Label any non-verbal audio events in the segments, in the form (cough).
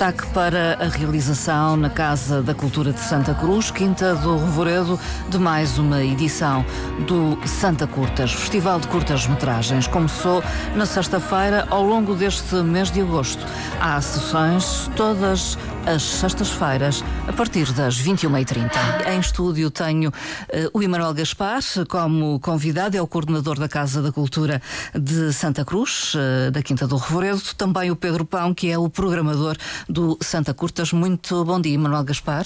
Destaque para a realização na Casa da Cultura de Santa Cruz, Quinta do Revoredo, de mais uma edição do Santa Curtas, Festival de Curtas-Metragens. Começou na sexta-feira, ao longo deste mês de agosto. Há sessões todas as sextas-feiras, a partir das 21h30. Em estúdio tenho uh, o Emanuel Gaspar como convidado, é o coordenador da Casa da Cultura de Santa Cruz, uh, da Quinta do Revoredo. Também o Pedro Pão, que é o programador do Santa Curtas. Muito bom dia, Emanuel Gaspar.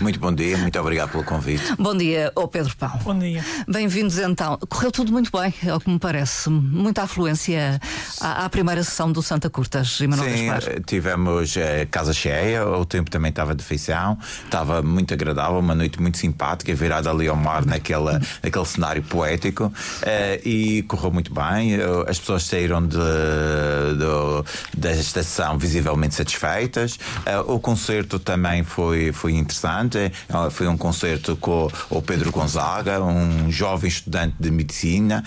Muito bom dia, muito obrigado pelo convite. Bom dia, ao Pedro Pão. Bom dia. Bem-vindos então. Correu tudo muito bem, ao que me parece. Muita afluência à, à primeira sessão do Santa Curtas, Emanuel Sim, Gaspar. tivemos uh, casa cheia o tempo também estava de feição, estava muito agradável, uma noite muito simpática, virada ali ao mar naquela, naquele cenário poético uh, e correu muito bem. As pessoas saíram de, de, da estação visivelmente satisfeitas. Uh, o concerto também foi, foi interessante. Uh, foi um concerto com o Pedro Gonzaga, um jovem estudante de medicina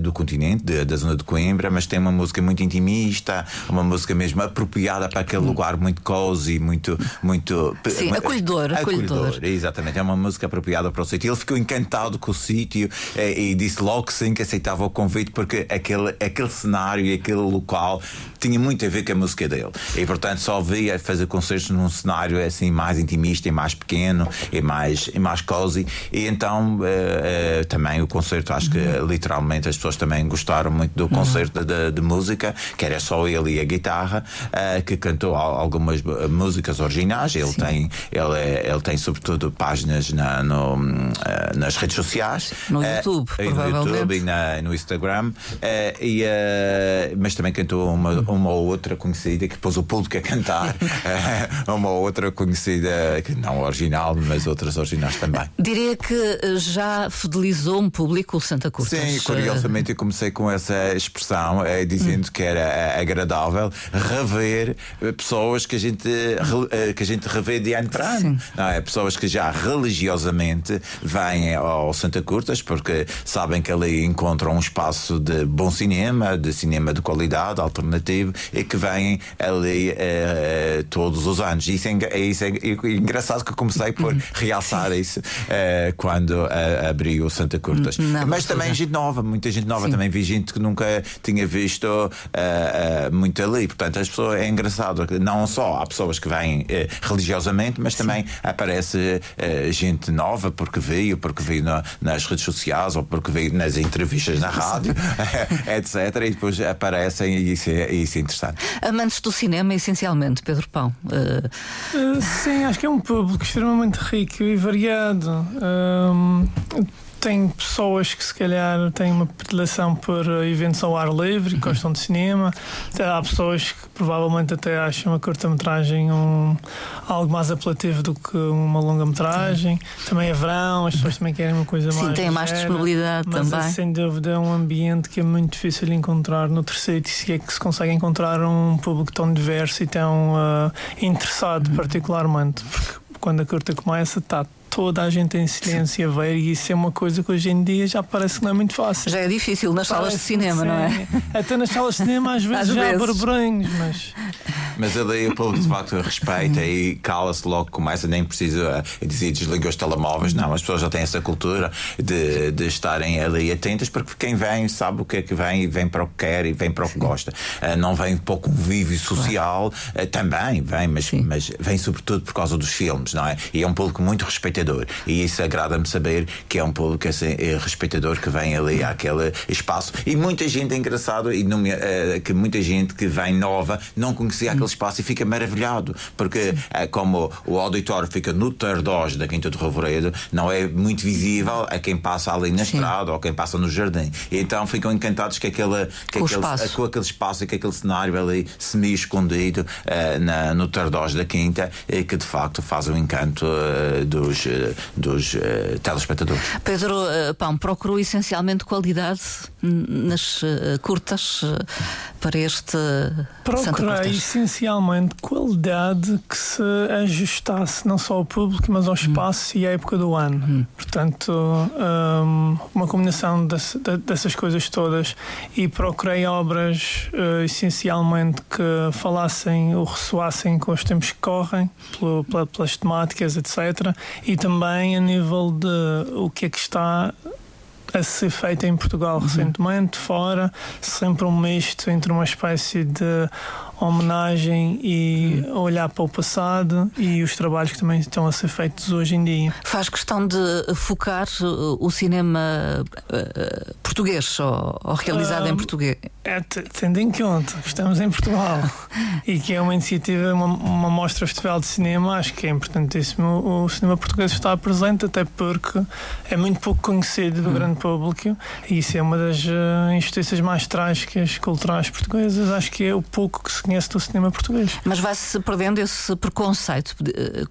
do continente, de, da zona de Coimbra, mas tem uma música muito intimista, uma música mesmo apropriada para aquele lugar muito cozy, muito. muito Sim, acolhedor, acolhedor. acolhedor. Exatamente, é uma música apropriada para o sítio. Ele ficou encantado com o sítio e, eh, e disse logo que sim que aceitava o convite porque aquele, aquele cenário e aquele local tinha muito a ver com a música dele. E portanto só via fazer concertos num cenário assim mais intimista e mais pequeno e mais, e mais cozy. E então uh, uh, também o concerto, acho que uhum. literalmente as pessoas também gostaram muito do concerto uhum. de, de, música, que era só ele e a guitarra, que cantou algumas músicas originais. Ele tem, ele, é, ele tem sobretudo páginas na, no, uh, nas redes sociais. No uh, YouTube, no YouTube e na, no Instagram. Uh, e, mas também cantou uma, uma ou outra conhecida que pôs o público a cantar. (laughs) uma ou outra conhecida, que não original, mas outras originais também. Diria que já fidelizou um público o Santa Cruz. Sim, curiosamente eu comecei com essa expressão, dizendo hum. que era agradável rever pessoas que a gente eh, que a gente revê de ano para ano. Não é? Pessoas que já religiosamente vêm ao Santa Curtas porque sabem que ali encontram um espaço de bom cinema, de cinema de qualidade, alternativo e que vêm ali uh, todos os anos. Isso é, isso é, é engraçado que eu comecei por (laughs) realçar isso uh, quando uh, abri o Santa Curtas. Não, Mas também gente nova, muita gente nova. Sim. Também vi gente que nunca tinha visto muito ali. Portanto, as pessoas é engraçado. Não só há pessoas que que vêm eh, religiosamente, mas também Sim. aparece eh, gente nova porque veio, porque veio na, nas redes sociais ou porque veio nas entrevistas na rádio, (laughs) etc. E depois aparecem e isso é, isso é interessante. Amantes do cinema, essencialmente, Pedro Pão. Uh... sim, acho que é um público extremamente rico e variado. Tem pessoas que se calhar têm uma predileção por eventos ao ar livre, uhum. gostam de cinema. Há pessoas que provavelmente até acham a curta-metragem um, algo mais apelativo do que uma longa-metragem. Também é verão, as pessoas também querem uma coisa Sim, mais. Sim, tem mais disponibilidade mas, também. Sem dúvida é um ambiente que é muito difícil de encontrar no terceiro se é que se consegue encontrar um público tão diverso e tão uh, interessado, uhum. particularmente. Porque quando a curta começa, está toda a gente em silêncio a ver e isso é uma coisa que hoje em dia já parece que não é muito fácil. Já é difícil nas parece salas de cinema, não é? Até nas salas de cinema às (laughs) vezes às já vezes. há burburinhos, mas. Mas ali o público de facto respeita e cala-se logo, começa, nem precisa dizer desliga os telemóveis, não. As pessoas já têm essa cultura de, de estarem ali atentas, porque quem vem sabe o que é que vem e vem para o que quer e vem para o que gosta. Uh, não vem para o convívio social, uh, também vem, mas, mas vem sobretudo por causa dos filmes, não é? E é um público muito respeitador. E isso agrada-me saber que é um público assim, é respeitador que vem ali àquele espaço. E muita gente, é engraçado, e uh, que muita gente que vem nova não conhecia aquele espaço e fica maravilhado, porque é, como o auditório fica no Tardós da Quinta do Revoredo, não é muito visível a quem passa ali na Sim. estrada ou quem passa no jardim. E então ficam encantados que aquele, que com, aquele, espaço. com aquele espaço e que aquele cenário ali semi-escondido uh, na, no Tardós da Quinta, e que de facto faz o encanto uh, dos, dos telespectadores. Pedro Pão procurou essencialmente qualidade nas curtas para este Procurei essencialmente qualidade que se ajustasse não só ao público, mas ao hum. espaço hum. e à época do ano. Hum. Portanto, um, uma combinação desse, dessas coisas todas e procurei obras uh, essencialmente que falassem ou ressoassem com os tempos que correm, pelo, pelas temáticas, etc. E também a nível de o que é que está a ser feita em Portugal uhum. recentemente, fora, sempre um misto entre uma espécie de homenagem e hum. olhar para o passado e os trabalhos que também estão a ser feitos hoje em dia. Faz questão de focar o cinema uh, português ou, ou realizado em português? É, tendo em conta que estamos em Portugal (laughs) e que é uma iniciativa, uma, uma mostra festival de cinema, acho que é importantíssimo o, o cinema português estar presente, até porque é muito pouco conhecido do hum. grande público e isso é uma das uh, injustiças mais trágicas culturais portuguesas. Acho que é o pouco que se conhece do cinema português. Mas vai-se perdendo esse preconceito. Eh,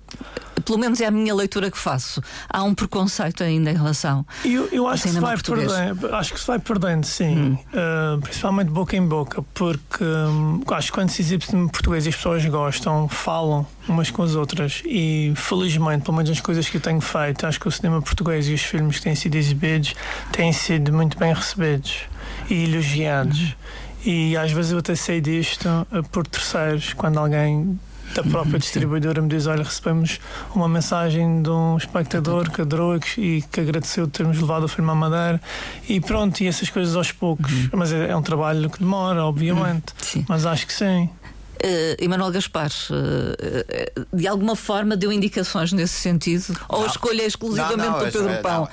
pelo menos é a minha leitura que faço. Há um preconceito ainda em relação eu, eu acho ao cinema que se vai português. Perdendo, acho que se vai perdendo, sim. Hum. Uh, principalmente boca em boca, porque um, acho que quando se exibe cinema português as pessoas gostam, falam umas com as outras. E felizmente, pelo menos as coisas que eu tenho feito, acho que o cinema português e os filmes que têm sido exibidos têm sido muito bem recebidos e elogiados. Hum. E às vezes eu até sei disto eh, por terceiros, quando alguém da própria (laughs) distribuidora me diz: Olha, recebemos uma mensagem de um espectador que adorou e que agradeceu termos levado o filme à Madeira. E pronto, e essas coisas aos poucos. Uhum. Mas é, é, um trabalho que demora, obviamente. Uhum. Mas acho que sim. Uh, Emanuel Gaspar, uh, de alguma forma deu indicações nesse sentido? Ou a escolha é exclusivamente não, não, do Pedro é, Pão?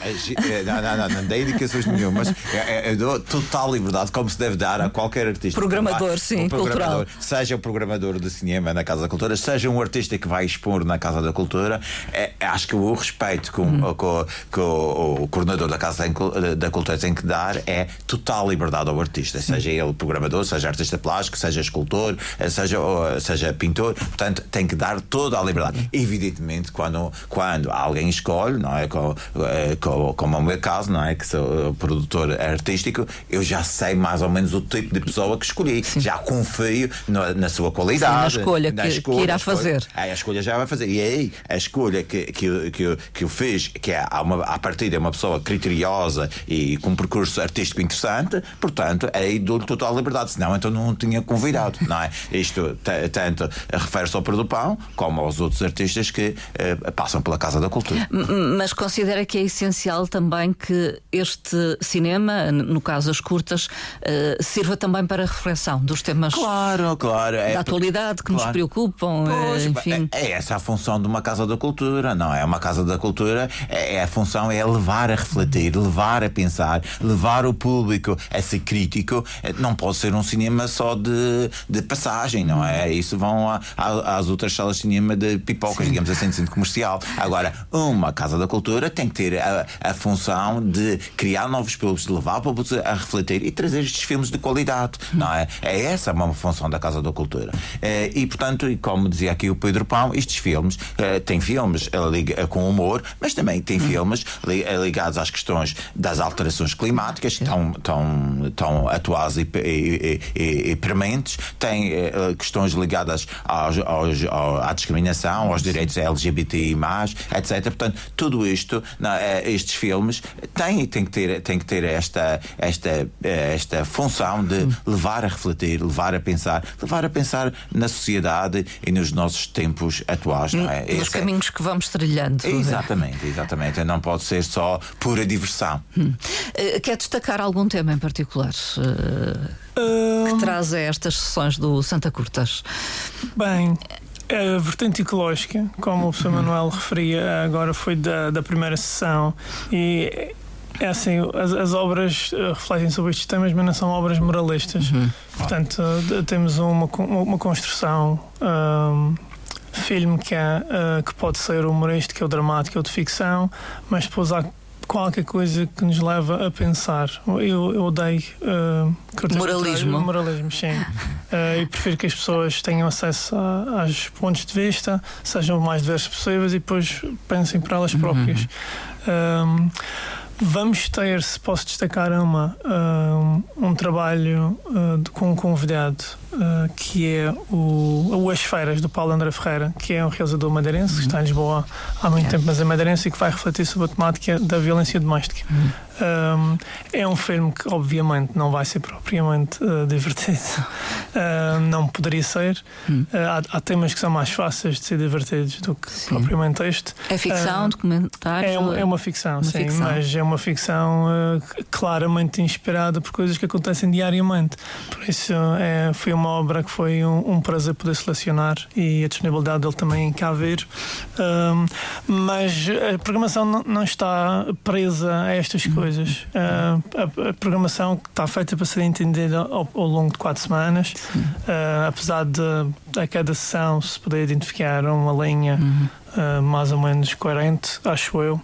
Não, não, não, não, dei indicações nenhumas. É, é, dou total liberdade, como se deve dar a qualquer artista. Programador, sim, um programador, cultural. Seja o programador de cinema na Casa da Cultura, seja um artista que vai expor na Casa da Cultura, é, acho que o respeito que, hum. com, com o coordenador da Casa da Cultura tem que dar é total liberdade ao artista, seja ele programador, seja artista plástico, seja escultor, seja seja, seja pintor, portanto tem que dar toda a liberdade. Evidentemente, quando, quando alguém escolhe, não é? Como, eh, como, é o meu caso, não é? Que sou produtor artístico, eu já sei mais ou menos o tipo de pessoa que escolhi, Sim. já confio na, na sua qualidade, Sim, na escolha, na que, escolha, que irá fazer. A, a escolha já vai fazer. E aí, a escolha que, que, que, que eu fiz, que é uma, a partir de uma pessoa criteriosa e com um percurso artístico interessante, portanto, aí dou total liberdade, senão então não tinha convidado, não é? Isto tanto refere-se ao Pedro Pão como aos outros artistas que uh, passam pela Casa da Cultura. Mas considera que é essencial também que este cinema, no caso as curtas, uh, sirva também para a reflexão dos temas claro, claro, é, da atualidade que claro. nos preocupam. Pois, enfim. É, é, essa a função de uma Casa da Cultura, não é? Uma Casa da Cultura é, é a função é levar a refletir, levar a pensar, levar o público a ser crítico. Não pode ser um cinema só de, de passagem, não não é? Isso vão a, a, às outras salas de cinema de pipocas, Sim. digamos assim, de centro comercial. Agora, uma Casa da Cultura tem que ter a, a função de criar novos públicos, de levar o público a refletir e trazer estes filmes de qualidade, não é? É essa uma função da Casa da Cultura. Eh, e, portanto, como dizia aqui o Pedro Pão, estes filmes eh, têm filmes eh, com humor, mas também têm hum. filmes ligados às questões das alterações climáticas, tão, tão, tão atuais e, e, e, e prementes, tem questões ligadas aos, aos, à discriminação, aos direitos LGBTI, etc. Portanto, tudo isto, é, estes filmes, têm, têm, que ter, têm que ter esta, esta, esta função de levar a refletir, levar a pensar, levar a pensar na sociedade e nos nossos tempos atuais. Não é? Nos Esse é caminhos é... que vamos trilhando. Exatamente, exatamente. Não pode ser só pura diversão. Hum. Uh, quer destacar algum tema em particular? Uh que traz a estas sessões do Santa Curtas? Bem, a vertente ecológica, como o professor uhum. Manuel referia agora, foi da, da primeira sessão e é assim, as, as, obras eh, refletem sobre estes temas, mas não são obras moralistas. Uhum. Portanto, temos uma, uma construção. Um, filme que, é, uh, que pode ser humorístico ou dramático ou de ficção, mas depois há qualquer coisa que nos leva a pensar. Eu, eu odeio uh, moralismo. Moralismo, sim. uh, (laughs) e prefiro que as pessoas tenham acesso a, aos pontos de vista, sejam o mais diversos possíveis e depois pensem para elas próprias. Uhum. Vamos ter, se posso destacar uma, um, um trabalho uh, com um convidado uh, que é o, As Feiras do Paulo André Ferreira, que é um realizador madeirense, que está em Lisboa há muito tempo, mas é madeirense e que vai refletir sobre a temática da violência doméstica. Um, é um filme que, obviamente, não vai ser propriamente uh, divertido. Uh, não poderia ser. Hum. Uh, há, há, temas que são mais fáceis de ser divertidos do que sim. propriamente este. É ficção, documentário? É, uma, é uma ficção, uma sim, ficção. mas é uma ficção claramente inspirada por coisas que acontecem diariamente. Por isso, é, foi uma obra que foi um, um prazer poder selecionar e a disponibilidade dele também cá ver. mas a programação não, não está presa a estas coisas. Uh, a, a, programação está feita para ser entendida ao, ao longo de quatro semanas, uh, apesar de a cada sessão se poder identificar uma linha uhum. Uh, mais ou menos coerente, acho eu.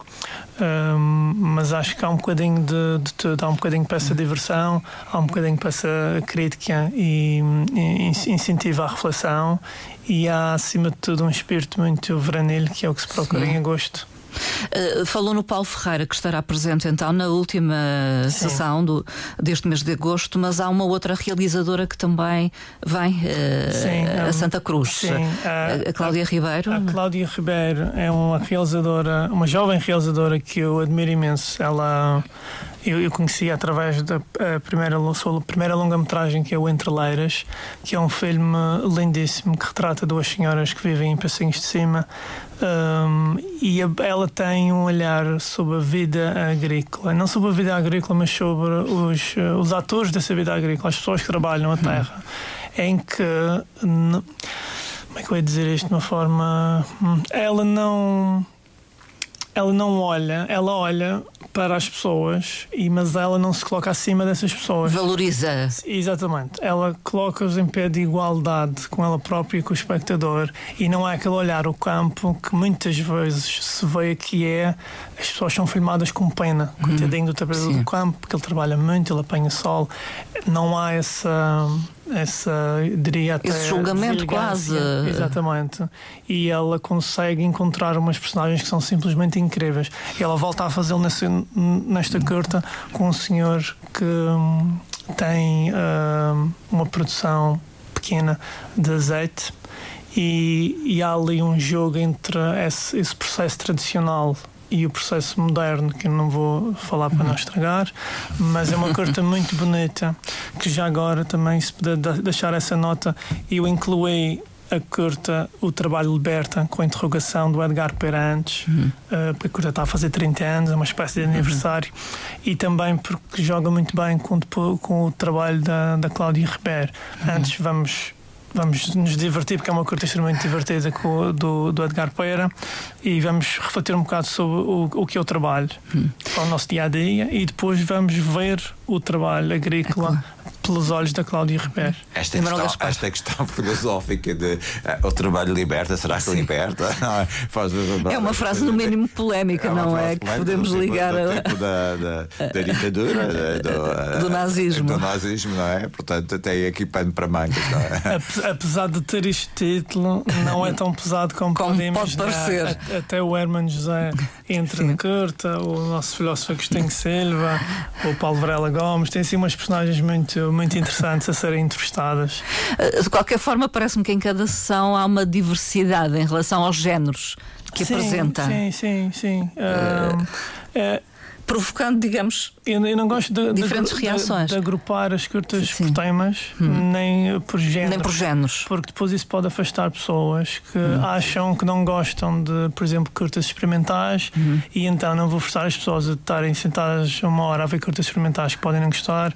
mas acho que há um bocadinho de, de, tudo. Há um bocadinho para essa diversão, há um bocadinho para essa crítica e, e incentivo à reflexão, e há acima de tudo um espírito muito veranil que é o que se procura Sim. em agosto. Uh, falou no Paulo Ferreira, que estará presente então na última Sim. sessão do, deste mês de agosto, mas há uma outra realizadora que também vem uh, Sim, a um, Santa Cruz, Sim, a, a Cláudia a, Ribeiro. A Cláudia Ribeiro é uma realizadora, uma jovem realizadora que eu admiro imenso. Ela eu, eu conheci através da primeira, sua primeira longa-metragem, que é o Entre Leiras, que é um filme lindíssimo que retrata duas senhoras que vivem em Passinhos de Cima. Um, e a, ela tem um olhar sobre a vida agrícola, não sobre a vida agrícola, mas sobre os, os atores dessa vida agrícola, as pessoas que trabalham a terra, em que. Como é que eu ia dizer isto de uma forma. Hum, ela não ela não olha, ela olha para as pessoas, e, mas ela não se coloca acima dessas pessoas. Valoriza. Exatamente. Ela coloca-os em pé de igualdade com ela própria e com o espectador e não é aquele olhar o campo que muitas vezes se vê que é as pessoas são filmadas com pena. Uhum. Coitadinho do trabalhador do campo, porque ele trabalha muito, ele apanha sol. Não há essa essa diria até esse julgamento quase exatamente e ela consegue encontrar umas personagens que são simplesmente incríveis e ela volta a fazê-lo nesta curta com um senhor que hum, tem uh, uma produção pequena de azeite e, e, há ali um jogo entre esse, esse processo tradicional e o processo moderno, que não vou falar para não estragar, mas é uma (laughs) curta muito bonita, que já agora também, se puder deixar essa nota, eu incluí a curta O Trabalho Liberta, com a interrogação do Edgar Perantes, uhum. uh, porque a curta está a fazer 30 anos, é uma espécie de aniversário, uhum. e também porque joga muito bem com, com o trabalho da, da Cláudia Ribeiro. Uhum. Antes vamos vamos nos divertir, porque é uma curta extremamente divertida com, do, do Edgar Pereira e vamos refletir um bocado sobre o, o que é o trabalho, hum. o nosso dia a dia, e depois vamos ver o trabalho agrícola pelos olhos da Cláudia Ribeiro. Esta questão, esta questão (laughs) filosófica de uh, o trabalho liberta, será que Sim. liberta? (laughs) Não, é, faz, é uma frase no mínimo polémica, é não é? Que podemos ligar do, a... da, da, da ditadura, do, do, nazismo. Do nazismo, não é? Portanto, tem aqui pano para mangas, não é? Apesar de ter este título, não é tão pesado como, como pode imaginar. parecer. Até o Herman José entra na curta, o nosso filósofo Agostinho Silva, o Paulo Varela Gomes, tem assim umas personagens muito muito interessantes a serem entrevistadas. Eh, de qualquer forma, parece-me que em cada sessão há uma diversidade em relação aos géneros que sim, apresenta. Sim, sim, sim. Uh, uh, provocando, digamos, eu, eu não gosto de, diferentes de, reações. De, de, agrupar as curtas Sim. por temas, hum. nem por géneros. Nem por géneros. Porque depois isso pode afastar pessoas que hum. acham que não gostam de, por exemplo, curtas experimentais e então não vou forçar as pessoas a estarem sentadas uma hora a ver curtas experimentais que podem não gostar,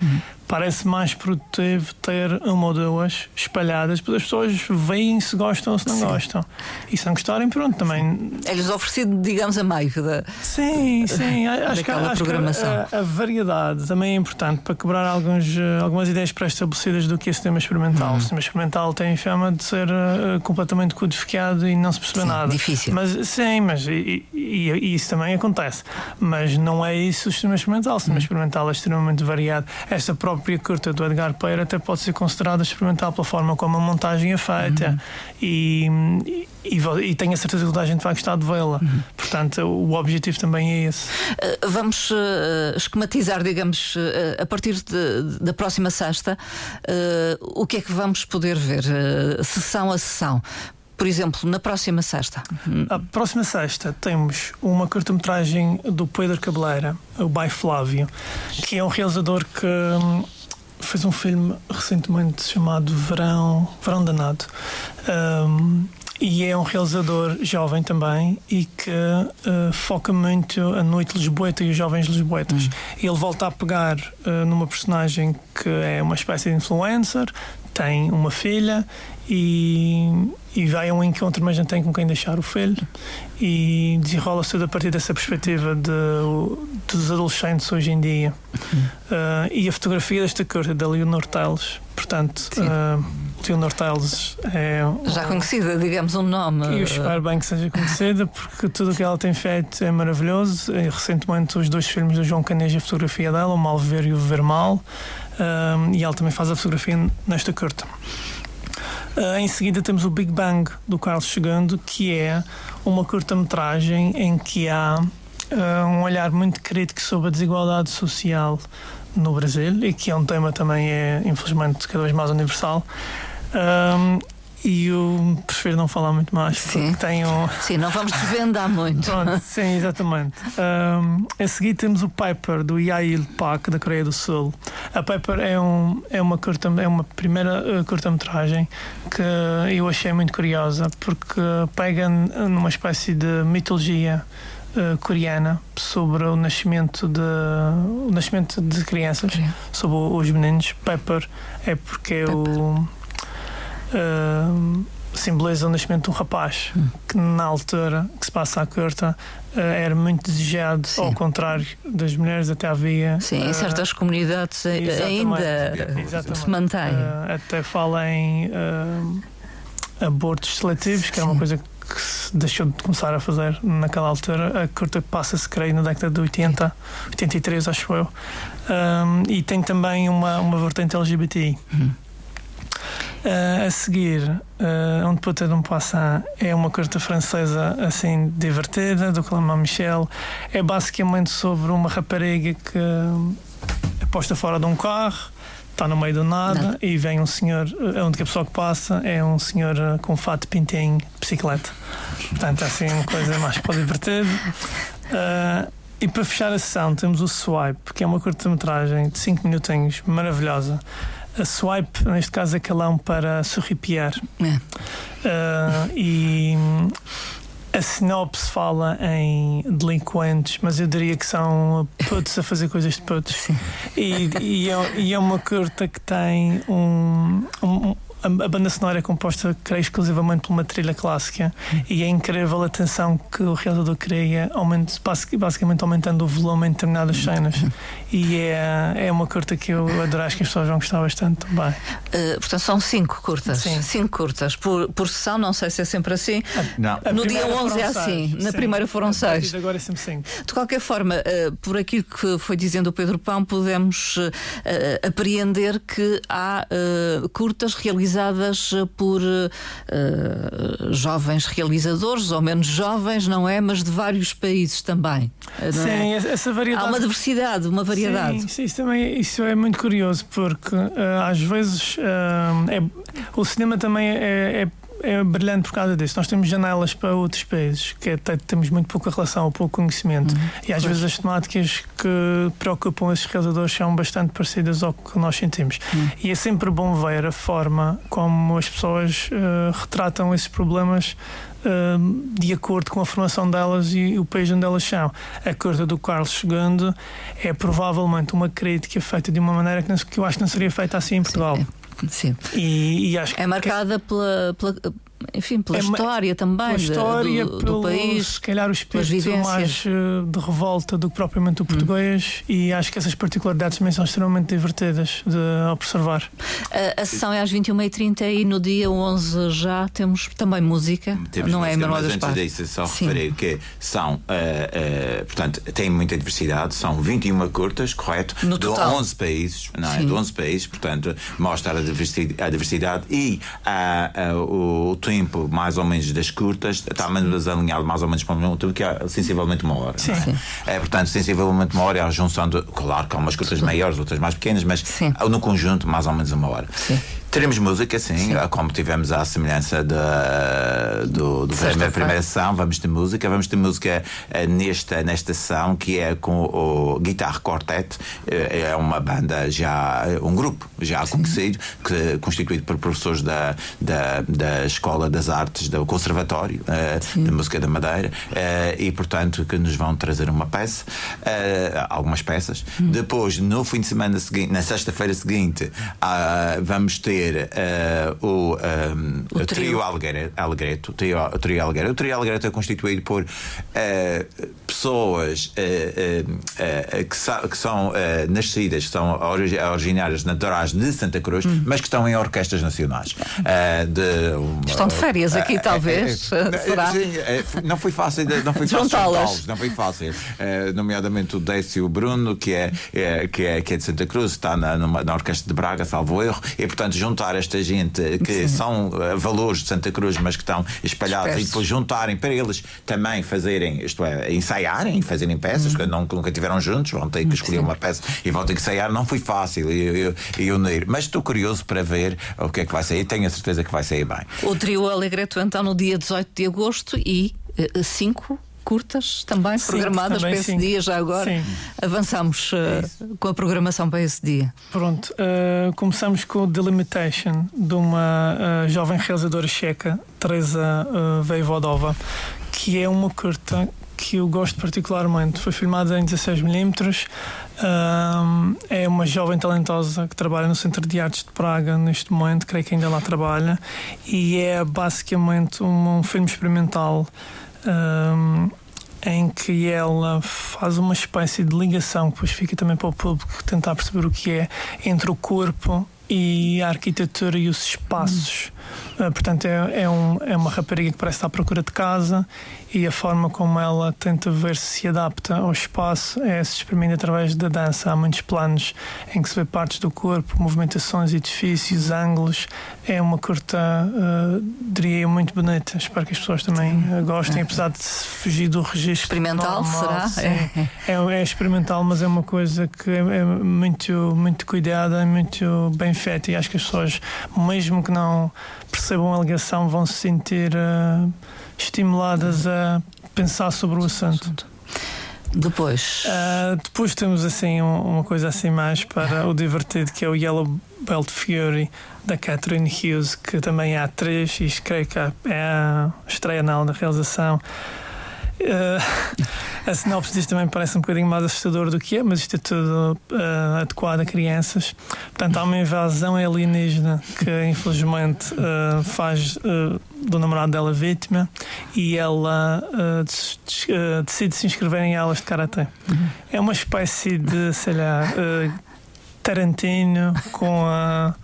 parece mais produtivo ter uma ou duas espalhadas, porque as pessoas veem se gostam ou se não Sim. gostam. E se não gostarem, pronto, também. É-lhes oferecido, digamos, a meio da. Sim, sim. acho que, acho que a, a, variedade também é importante para quebrar alguns, eh, algumas ideias pré-estabelecidas do que é sistema experimental. Uhum. O sistema experimental tem fama de ser uh, completamente codificado e não se percebe sim, nada. Difícil. Mas, sim, mas e, e, e, isso também acontece. Mas não é isso o sistema experimental. O sistema uhum. experimental é extremamente variado. Esta própria própria curta do Edgar Peira até pode ser considerada experimental pela forma como a montagem é feita uhum. e, e, e, tenho a certeza que toda a gente vai gostar de vê-la. Uhum. Portanto, o objetivo também é esse. Uh, vamos uh, esquematizar, digamos, uh, a partir de, da próxima sexta, o que é que vamos poder ver, sessão a sessão por exemplo, na próxima sexta? A próxima sexta temos uma curta-metragem do Pedro Cabeleira, o Bai Flávio, que é um realizador que hum, fez um filme recentemente chamado Verão, Verão Danado. Um, e é um realizador jovem também e que uh, foca muito a noite lisboeta e os jovens lisboetas. Hum. Ele volta a pegar uh, numa personagem que é uma espécie de influencer, tem uma filha e, e vai a um encontro, mas não tem com quem deixar o filho e desenrola-se tudo a partir dessa perspectiva de, dos adolescentes hoje em dia. Uh, e a fotografia desta curta da Leonor Tiles, portanto, uh, Leonor Tiles é. Já conhecida, digamos, um nome. E eu espero bem que seja conhecida, porque tudo o que ela tem feito é maravilhoso. E, recentemente, os dois filmes do João Caneja, a fotografia dela, O Mal Ver e O Ver Mal, uh, e ela também faz a fotografia nesta curta. Uh, em seguida temos o Big Bang do Carlos Chegando, que é uma curta-metragem em que há uh, um olhar muito crítico sobre a desigualdade social no Brasil e que é um tema também é infelizmente cada vez mais universal. Um, e eu prefiro não falar muito mais sim. porque tenho. Sim, não vamos desvendar muito. Pronto, sim, exatamente. Um, a seguir temos o Piper do Yael Pak da Coreia do Sul. A Piper é, um, é uma curta, é uma primeira uh, curta-metragem que eu achei muito curiosa porque pega numa espécie de mitologia uh, coreana sobre o nascimento de o nascimento de crianças, sobre os meninos. Piper é porque é o uh, simboliza o nascimento de um rapaz hum. que na altura que se passa a curta uh, era muito desejado, Sim. ao contrário das mulheres até havia. Sim, em ah, certas comunidades ainda exatamente. se mantém. até fala em abortos seletivos, que Sim. é uma coisa que se deixou de começar a fazer naquela altura. A curta passa-se, creio, na década de 80, 83, acho eu. Um, e tem também uma, uma vertente LGBT. Hum. Uh, a seguir, uh, Onde Puta de um Poisson é uma curta francesa assim divertida, do Clément Michel. É basicamente sobre uma rapariga que é posta fora de um carro, está no meio do nada Não. e vem um senhor, a única pessoa que passa é um senhor com fato pintinho de bicicleta. Portanto, é assim uma coisa mais para divertir. Uh, e para fechar a sessão, temos o Swipe, que é uma curta-metragem de 5 minutinhos maravilhosa a swipe, neste caso, é calão para sorripiar. É. Uh, e a sinopse fala em delinquentes, mas eu diria que são putos a fazer coisas de putos. E, e, é, e, é, uma curta que tem um, um a, banda sonora é composta, creio, exclusivamente por uma trilha clássica e é incrível a tensão que o realizador cria, aumenta, basicamente aumentando o volume em determinadas cenas. E é, é uma curta que eu adoro, acho que as pessoas vão gostar bastante também. Uh, portanto, são cinco curtas. Sim. Cinco curtas. Por, por sessão, não sei se é sempre assim. Não. No dia 11 é assim. Seis. Na Sim. primeira foram seis. Agora é sempre cinco. De qualquer forma, uh, por aquilo que foi dizendo o Pedro Pão, podemos uh, apreender que há curtas realizadas realizadas eh, por uh, jovens realizadores, ou menos jovens, não é? Mas de vários países também. Sim, é? essa variedade. Há uma diversidade, uma variedade. Sim, sim isso, também, isso é muito curioso, porque uh, às vezes uh, é, o cinema também é, é é brilhante por causa disso. Nós temos janelas para outros países, que é, temos muito pouca relação ou pouco conhecimento. Uhum. E às pois. vezes as temáticas que preocupam esses realizadores são bastante parecidas ao que nós sentimos. Uhum. E é sempre bom ver a forma como as pessoas uh, retratam esses problemas uh, de acordo com a formação delas e o país onde elas são. A corte do Carlos II é provavelmente uma crítica feita de uma maneira que, eu acho que não seria feita assim em Portugal. Sim. Sim. E, e acho é marcada que... pela, pela enfim, pela é, história também pela história, do, do país. Se calhar o espírito mais eh, de revolta do que propriamente o português, hum. e acho que essas particularidades também são extremamente divertidas de observar. A, a sessão é às 21h30 e no dia 11 já temos também música. Temos não é música, é mas antes disso, só Sim. referir que são, uh, uh, portanto, tem muita diversidade, são 21 curtas, correto? No de total. 11 países, não é? De 11 países, portanto, mostra a diversidade, a diversidade e uh, o tempo tempo mais ou menos das curtas está menos alinhado mais ou menos para o mesmo tempo que é sensivelmente uma hora. Sim. É? é? portanto, sensivelmente uma hora é a junção de. Claro que há umas curtas maiores, outras mais pequenas, mas Sim. no conjunto mais ou menos uma hora. Sim. Teremos música, sim, sim, como tivemos à semelhança da, do, do primeira, primeira sessão. Vamos ter música, vamos ter música uh, nesta, nesta sessão que é com o Guitar Quartet. Uh, é uma banda já, um grupo já sim. conhecido, que, constituído por professores da, da, da Escola das Artes, do Conservatório uh, da Música da Madeira, e portanto que nos vão trazer uma peça, algumas peças. Hum. Depois, no fim de semana seguinte, na sexta-feira seguinte, vamos ter ter uh, o, um, ehm, o, trio, Alegreto, o trio, o trio Alegreto. O trio Alegreto é constituído por uh, pessoas uh, que, sa, que, são nascidas, que são originárias naturais de Santa Cruz, hum. mas que estão em orquestras nacionais. De, Estão de férias aqui, talvez. será? Sim, não foi fácil, não foi fácil juntá-las. Não foi fácil. nomeadamente o Décio Bruno, que é, é, que, é, que é de Santa Cruz, está na, numa, na Orquestra de Braga, salvo erro, e portanto juntar esta gente que Sim. são valores de Santa Cruz, mas que estão espalhados e depois juntarem para eles também fazerem, isto é, ensaiarem, fazerem peças, que nunca, nunca tiveram juntos, vão ter que escolher Sim. uma peça e vão ter que ensaiar. Não foi fácil e, e, unir, mas estou curioso para ver o que é que vai sair. Tenho a certeza que vai sair bem. O trio Alegreto então no dia 18 de agosto e 5 uh, curtas também sim, programadas também, para esse sim. dia já agora. Sim. Avançamos uh, com a programação para esse dia. Pronto, uh, começamos com o Delimitation de uma uh, jovem realizadora checa, Teresa uh, Vejvodova, que é uma curta que eu gosto particularmente. Foi filmada em 16mm. é uma jovem talentosa que trabalha no Centro de Artes de Praga neste momento, creio que ainda lá trabalha, e é basicamente um, um filme experimental um, em que ela faz uma espécie de ligação, que depois fica também para o público tentar perceber o que é, entre o corpo e a arquitetura e os espaços. Uh, portanto, é, é, um, é uma rapariga que parece estar à procura de casa e a forma como ela tenta ver se se adapta ao espaço é se experimenta através da dança. Há muitos planos em que se vê partes do corpo, movimentações, edifícios, ângulos. É uma curta, uh, diria eu, muito bonita. Espero que as pessoas também uh, gostem, apesar de fugir do registro. Experimental, normal, será? É. é. É, experimental, mas é uma coisa que é, é muito, muito cuidada, muito bem feita e acho que as pessoas, mesmo que não percebam a ligação, vão se sentir. Uh, estimuladas a pensar sobre o assunto. Depois? Uh, depois temos assim um, uma coisa assim mais para o divertido que é o Yellow Belt Fury da Catherine Hughes, que também é atriz e creio que é a estreia na realização. Uh, (laughs) a sinopse disto também parece um bocadinho mais assustador do que é, mas isto é tudo uh, adequado a crianças. Portanto, há uma invasão alienígena que infelizmente uh, faz do namorado dela vítima e ela decide se inscrever em aulas de karatê. Uhum. É uma espécie de, sei lá, Tarantino com a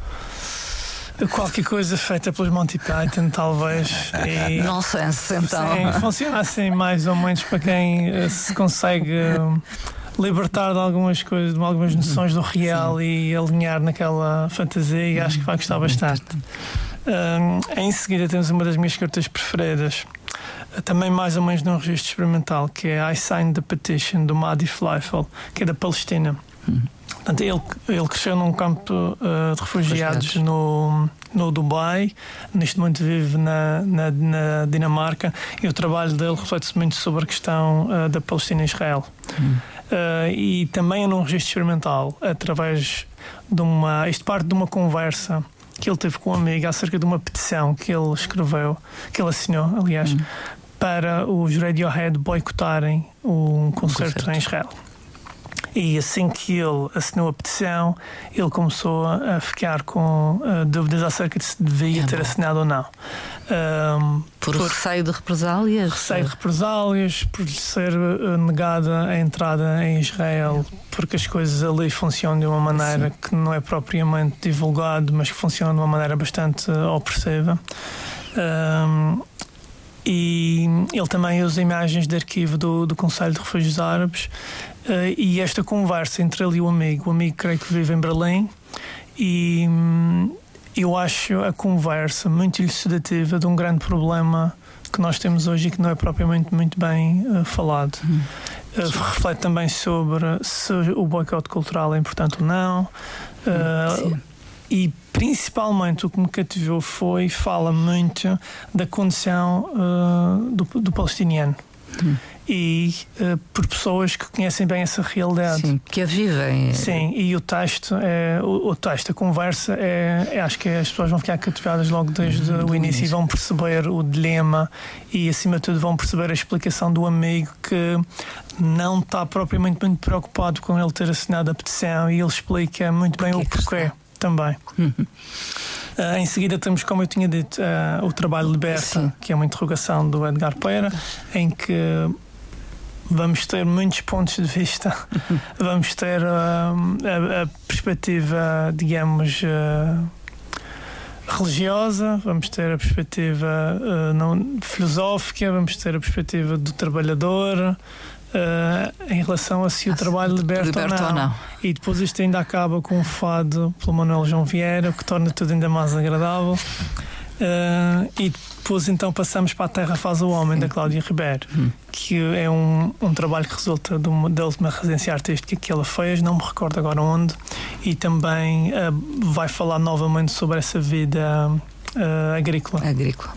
Qualquer coisa feita pelos Monty Python, talvez. E, Nonsense, então. Sim, funciona assim mais ou menos para quem uh, se consegue uh, libertar de algumas coisas, de algumas noções do real Sim. e alinhar naquela fantasia e acho que vai gostar bastante. Um, em seguida temos uma das minhas cartas preferidas, também mais ou menos num registro experimental, que é I Signed the Petition, do Madi Fleifel, que é da Palestina. Portanto, ele, ele cresceu num campo uh, de refugiados no, no Dubai, neste momento vive na, na, na Dinamarca e o trabalho dele reflete-se muito sobre a questão uh, da Palestina e Israel. Hum. Uh, e também é num registro experimental, através de uma. Isto parte de uma conversa que ele teve com um amigo acerca de uma petição que ele escreveu, que ele assinou, aliás, hum. para os Radiohead boicotarem um concerto, concerto. em Israel. E assim que ele assinou a petição, ele começou a ficar com uh, dúvidas acerca de se devia é ter assinado ou não. Um, por, por receio de represálias? Receio de represálias, por lhe ser uh, negada a entrada em Israel, porque as coisas ali funcionam de uma maneira Sim. que não é propriamente divulgado, mas que funciona de uma maneira bastante uh, opressiva. Um, e ele também usa imagens de arquivo do, do Conselho de Refúgios Árabes Uh, e esta conversa entre ele e o amigo, o amigo creio que vive em Berlim, e hum, eu acho a conversa muito elucidativa de um grande problema que nós temos hoje e que não é propriamente muito bem uh, falado. Hum. Uh, reflete também sobre se o boicote cultural é importante ou não. Uh, e principalmente o que me cativou foi fala muito da condição do, do palestiniano. Hum e uh, por pessoas que conhecem bem essa realidade. Sim, que a vivem. Sim, e o texto, é, o, o texto, a conversa, é, é, acho que as pessoas vão ficar cativadas logo desde uhum, o início e vão perceber o dilema e, acima de tudo, vão perceber a explicação do amigo que não está propriamente muito preocupado com ele ter assinado a petição e ele explica muito bem o porquê também. Uhum. Uh, em seguida temos, como eu tinha dito, uh, o trabalho Liberta, Sim. que é uma interrogação do Edgar Pereira, em que vamos ter muitos pontos de vista, (laughs) vamos ter uh, a, a, perspectiva, digamos, uh, religiosa, vamos ter a perspectiva uh, não, filosófica, vamos ter a perspectiva do trabalhador. em relação a se o trabalho liberta, liberta ou, não. ou, não. E depois isto ainda acaba com um fado pelo Manuel João Vieira, que torna tudo ainda mais agradável. E depois então passamos para a Terra Faz o Homem, da Cláudia Ribeiro, hum. que é um, um trabalho que resulta de uma, da última residência artística que ela fez, não me recordo agora onde, e também uh, vai falar novamente sobre essa vida uh, agrícola. Agrícola.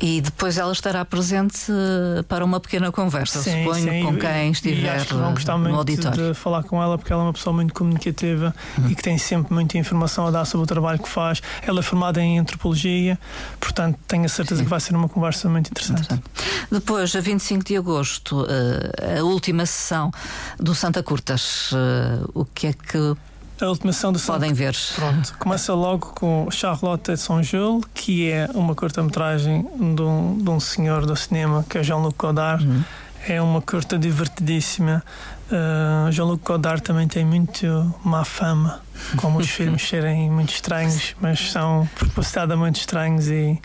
E depois ela estará presente eh, para uma pequena conversa, sim, suponho, sim. com quem estiver e acho que vão gostar muito auditório. de falar com ela porque ela é uma pessoa muito comunicativa e que tem sempre muita informação a dar sobre o trabalho que faz. Ela é formada em antropologia, portanto tenho a certeza sim. que vai ser uma conversa muito interessante. interessante. Depois, a 25 de agosto, eh, a última sessão do Santa Curtas, eh, o que é que a última sessão do Podem ver. Pronto. Começa logo com Charlotte de Saint-Jules, que é uma curta-metragem de, um, de um senhor do cinema, que é Jean-Luc Godard. Uhum. É uma curta divertidíssima. Uh, Jean-Luc Godard também tem muito má fama, como os (laughs) filmes serem muito estranhos, mas são propositadamente estranhos e,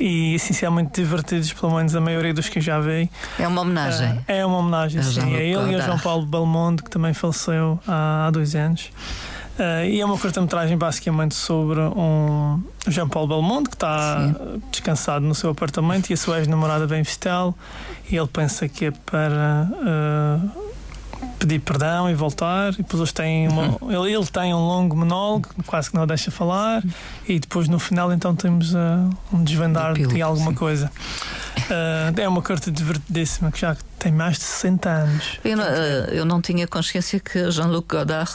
e essencialmente divertidos, pelo menos a maioria dos que eu já vi. É uma homenagem. Uh, é uma homenagem, sim. A ele e a João Paulo Belmonte, que também faleceu há, há dois anos. Uh, e é uma curta-metragem basicamente sobre um Jean Paul Belmonte que está Sim. descansado no seu apartamento e a sua ex-namorada vem visitá-lo e ele pensa que é para uh, pedir perdão e voltar e depois eles têm uma, uhum. ele, ele, tem um longo monólogo quase que não o deixa falar e depois no final então temos uh, um desvendar de alguma sim. coisa uh, é uma carta divertidíssima que já tem mais de 60 anos eu não, eu não tinha consciência que Jean-Luc Godard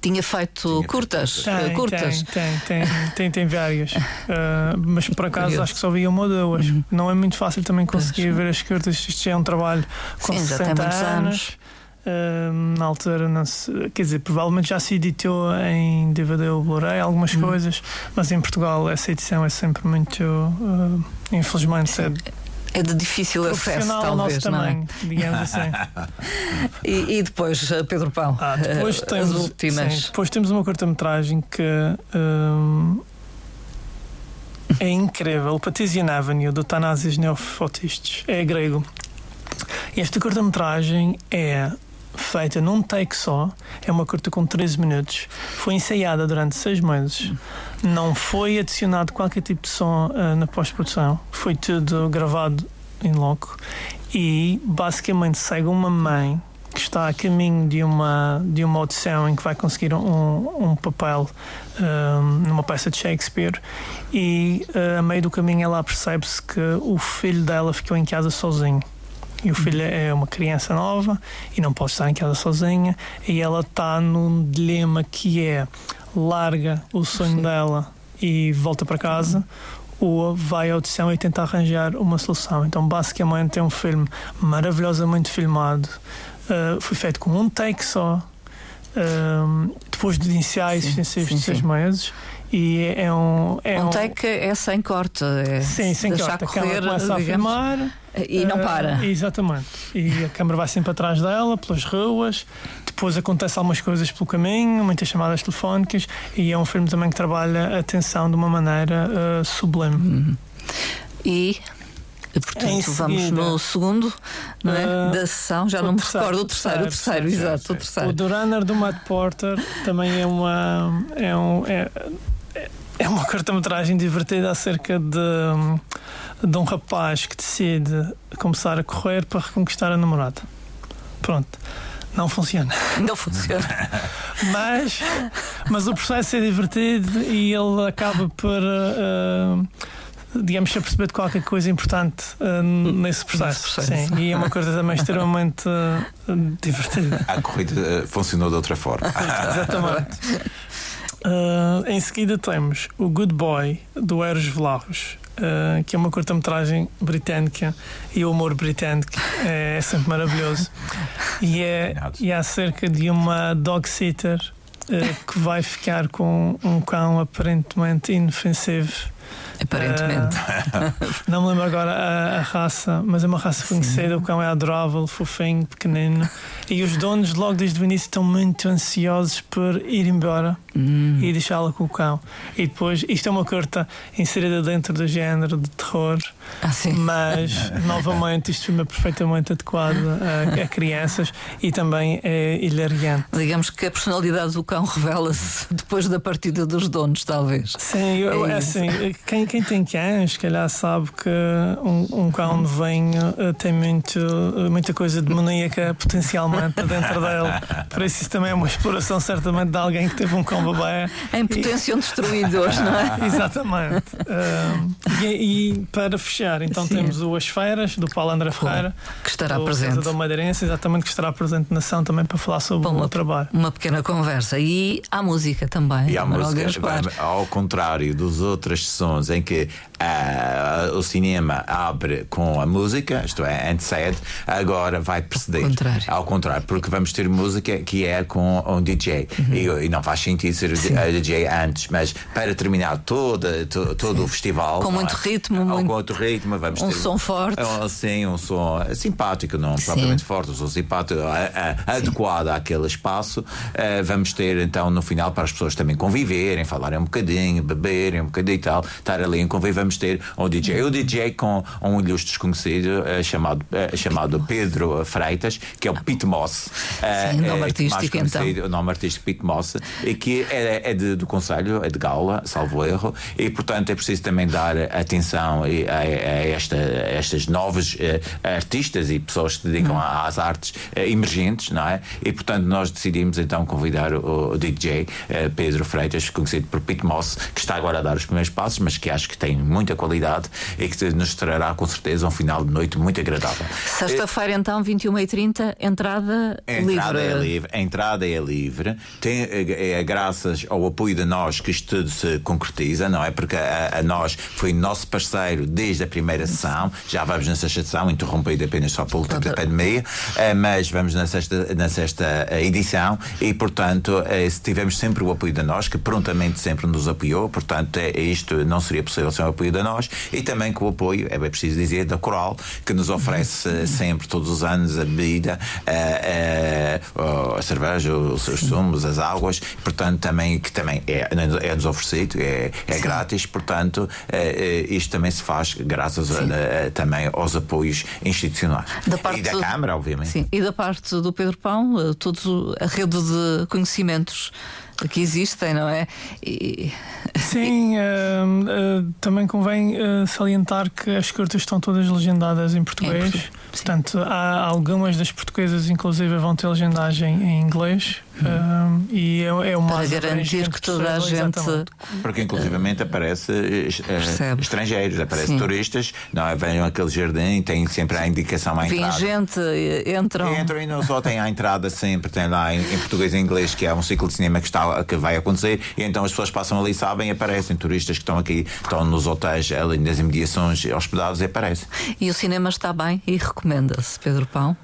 tinha feito tinha curtas. Tem, curtas. Tem, tem, tem, tem, várias. Uh, mas por acaso Curioso. acho que só vi uma ou duas. Uhum. Não é muito fácil também conseguir pois. ver as curtas. Isto já é um trabalho com Sim, 60 anos. anos. Uh, na altura, não se, quer dizer, provavelmente já se editou em DVD ou Blu-ray algumas uhum. coisas, mas em Portugal essa edição é sempre muito, uh, infelizmente, é é de difícil acesso, talvez, não é? digamos (laughs) assim. e, e, depois, eh, Pedro Pão, ah, depois uh, temos, as últimas. Sim, depois temos uma curta-metragem que um, é incrível, o Patisian Avenue, do Thanasis Neofotistes, é grego. Esta curta-metragem é feita num take só, é uma curta com 13 minutos, foi ensaiada durante 6 meses, não foi adicionado qualquer tipo de som uh, na pós-produção, foi tudo gravado em loco e basicamente segue uma mãe que está a caminho de uma, de uma audição em que vai conseguir um, um papel um, numa peça de Shakespeare e uh, a meio do caminho ela percebe-se que o filho dela ficou em casa sozinho. E o filho é uma criança nova e não pode estar em casa sozinha e ela está num dilema que é larga o sonho Sim. dela e volta para casa ou vai à audição e tenta arranjar uma solução. Então, basicamente, é um filme maravilhosamente filmado. Uh, foi feito com um take só, uh, depois de iniciais extensivos de seis meses. E é um. É um, um take é sem corte. É sim, sem corte. Correr, a câmera começa digamos, a filmar. E não para. Uh, exatamente. E a câmera vai sempre atrás dela, pelas ruas. Depois acontece algumas coisas pelo caminho, muitas chamadas telefónicas. E é um filme também que trabalha a atenção de uma maneira uh, sublime. Uhum. E Portanto, vamos no segundo não é? Uh, da sessão, já não me terceiro, recordo o terceiro, o terceiro, exato, o terceiro. O The Runner do Matt Porter também é uma. É, um, é, é uma cortometragem divertida acerca de, de um rapaz que decide começar a correr para reconquistar a namorada. Pronto. Não funciona. (laughs) Não funciona. (laughs) mas, mas o processo é divertido e ele acaba por. Uh, digamos, a perceber de qualquer coisa importante uh, nesse, processo. nesse, processo. Sim, e é uma coisa também extremamente uh, divertida. A corrida funcionou de outra forma. (laughs) Exatamente. Uh, em seguida temos o Good Boy do Eros Velarros, uh, que é uma curta-metragem britânica e o humor britânico é, é sempre maravilhoso. E é, e é acerca de uma dog sitter uh, que vai ficar com um cão aparentemente inofensivo Aparentemente. Uh, não me lembro agora a, a, raça, mas é uma raça conhecida. O cão é adorável, fofinho, pequenino. E os donos, logo desde o início, estão muito ansiosos por ir embora hum. e deixá-la com o cão. E depois, isto é uma curta inserida dentro do género de terror, ah, mas (laughs) novamente isto filme é perfeitamente adequado a, a, crianças e também é hilariante. Digamos que a personalidade do cão revela-se depois da partida dos donos, talvez. Sim, eu, é assim, quem, quem tem cães, se calhar sabe que um, um cão de venho uh, tem muito, uh, muita coisa demoníaca potencialmente dentro dele. Por isso, isso também é uma exploração, certamente, de alguém que teve um cão bebê. Em potenciam destruidores, não é? (laughs) Exatamente. Uh, e, e, para fechar, então Sim. temos o As Feiras, do Paulo André Ferreira, que estará presente. da Madeirense, exatamente, que estará presente na ação também para falar sobre Bom, o uma, trabalho. Uma pequena conversa. E há música também. E há música, ao contrário dos outras sessões em que uh, o cinema abre com a música, isto é, antecede, agora vai preceder. Ao contrário. Ao contrário, porque vamos ter música que é com um DJ. Uhum. E, e, não faz sentido ser Sim. a DJ antes, mas para terminar todo, todo, todo o festival. Com muito é? ritmo, com muito, muito ritmo, vamos um ter. som forte. Um, sim, um som simpático, não Sim. propriamente forte, um som simpático, adequado àquele espaço. Uh, vamos ter então no final para as pessoas também conviverem, falarem um bocadinho, beberem um bocadinho e tal, estar ali em convívio. Vamos ter um DJ. O DJ com um ilustre desconhecido uh, chamado, uh, chamado Pedro Freitas, que é o Pete Moss. Uh, Sim, nome artístico então. O nome artístico Pete Moss, e que é, é de, do Conselho, é de Gaula, salvo erro, e portanto é preciso também dar atenção a, a, esta, a estas novas artistas e pessoas que se dedicam hum. às artes emergentes, não é? E portanto nós decidimos então convidar o, o DJ Pedro Freitas, conhecido por Pete Moss, que está agora a dar os primeiros passos, mas que acho que tem muita qualidade e que nos trará com certeza um final de noite muito agradável. Sexta-feira, então, 21h30, entrada, entrada livre. É livre. A entrada é livre. Tem, é, é graças ao apoio de nós que isto tudo se concretiza, não é? Porque a, a nós foi nosso parceiro desde a primeira sessão. Já vamos na sexta sessão, interrompida apenas só pelo tempo da pandemia, eh, mas vamos na sexta, na sexta eh, edição e, portanto, eh, tivemos sempre o apoio de nós, que prontamente sempre nos apoiou. Portanto, isto não seria possível sem o apoio de nós e também com o apoio, é bem preciso dizer, da Coral, que nos oferece sempre, todos os anos, a bebida, a, a, a cerveja, os seus sumos, as águas, portanto, também, que também é, é-nos oferecido, é, é grátis, portanto, é, é, isto também se faz graças a, também aos apoios institucionais. Da e da do, Câmara, obviamente. Sim, e da parte do Pedro Pão, eh, todos a rede de conhecimentos que existem, não é? E Sim, uh, uh, também convém uh, salientar que as curtas estão todas legendadas em português. É, Portanto, há algumas das portuguesas, inclusive, vão ter legendagem em inglês. Hum. e é, é uma Para garantir que toda a gente. Porque, inclusivamente, aparece estrangeiros, aparece Sim. turistas, não é? Venham aquele jardim, tem sempre a indicação à entrada. Vem gente, entram. Entram e não só tem a entrada sempre, tem lá em, em, português e inglês, que é um ciclo de cinema que, está, que vai acontecer, e então as pessoas passam ali, sabem, aparecem turistas que estão aqui, estão nos hotéis, ali nas imediações hospedados e aparecem. E o cinema está bem e recomenda-se, Pedro Pão?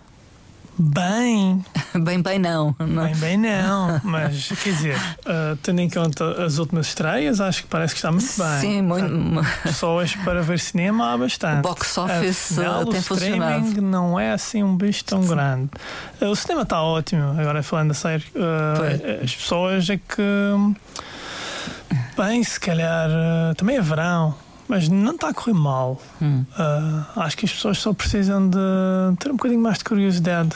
Bem. (laughs) bem, bem não, não. Bem, bem não. Mas, quer dizer, uh, (laughs) tendo em conta as últimas estreias, acho que parece que está muito bem. Sim, muito. Pessoas para ver cinema há bastante. O box office Afinal, tem o funcionado. streaming não é assim um bicho tão Sim. grande. Uh, o cinema está ótimo, agora falando a sério. Uh, as pessoas é que. Bem, se calhar. também é verão mas não está a correr mal. Hum. Uh, acho que as pessoas só precisam de ter um bocadinho mais de curiosidade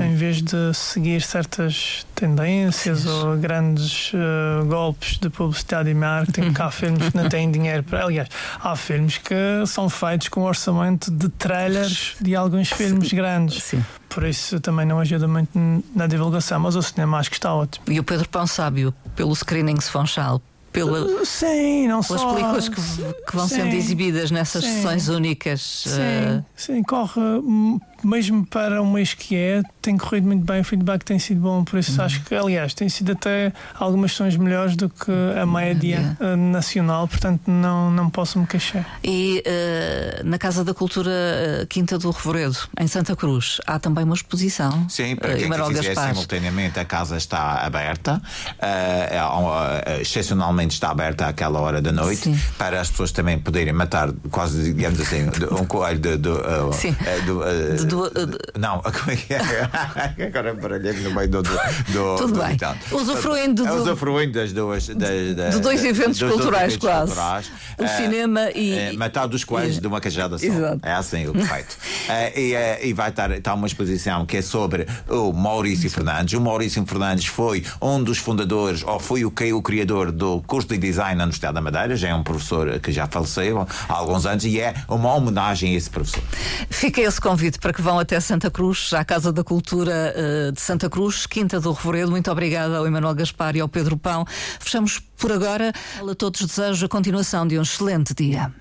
em vez de seguir certas tendências ou grandes uh, golpes de publicidade e marketing, que há (laughs) filmes que não têm dinheiro para. Aliás, há filmes que são feitos com orçamento de trailers de alguns filmes grandes. Sim. Por isso também não ajuda muito na divulgação, mas o cinema acho que está ótimo. E o Pedro Pão Sábio, pelo Screenings Funchal, pela, sim, não pelas só, películas que, que vão sim, sendo exibidas nessas sim, sessões únicas. Sim, uh... sim, corre mesmo para um mês que é, tem corrido muito bem, o feedback tem sido bom, por isso uhum. acho que, aliás, tem sido até algumas sessões melhores do que a média uh, nacional, portanto não, não posso me queixar. E uh, na Casa da Cultura uh, Quinta do Revoredo, em Santa Cruz, há também uma exposição. Sim, para quem quiser Gaspar. simultaneamente, a casa está aberta, é, excepcionalmente está aberta àquela hora da noite, Sim. para as pessoas também poderem matar, quase, digamos assim, um coelho de, de, de, de do, uh, não, (laughs) como é que é? (laughs) Agora baralhei no meio do. do, do (laughs) Tudo bem. Usufruindo, do, usufruindo das duas. Das, das, de dois eventos dos culturais, dois eventos quase. Culturais. O é, cinema e. É, matar dos coelhos de uma cajada só. Exato. É assim o perfeito. é, e, é, e vai estar está uma exposição que é sobre o Maurício Fernandes. O Maurício Fernandes foi um dos fundadores, ou foi o que o criador do curso de design na Universidade da Madeira. Já é um professor que já faleceu há alguns anos e é uma homenagem a esse professor. Fica esse convite para que vão até Santa Cruz, à Casa da Cultura uh, de Santa Cruz, Quinta do Revoredo. Muito obrigada ao Emanuel Gaspar e ao Pedro Pão. Fechamos por agora. A todos desejo a continuação de um excelente dia.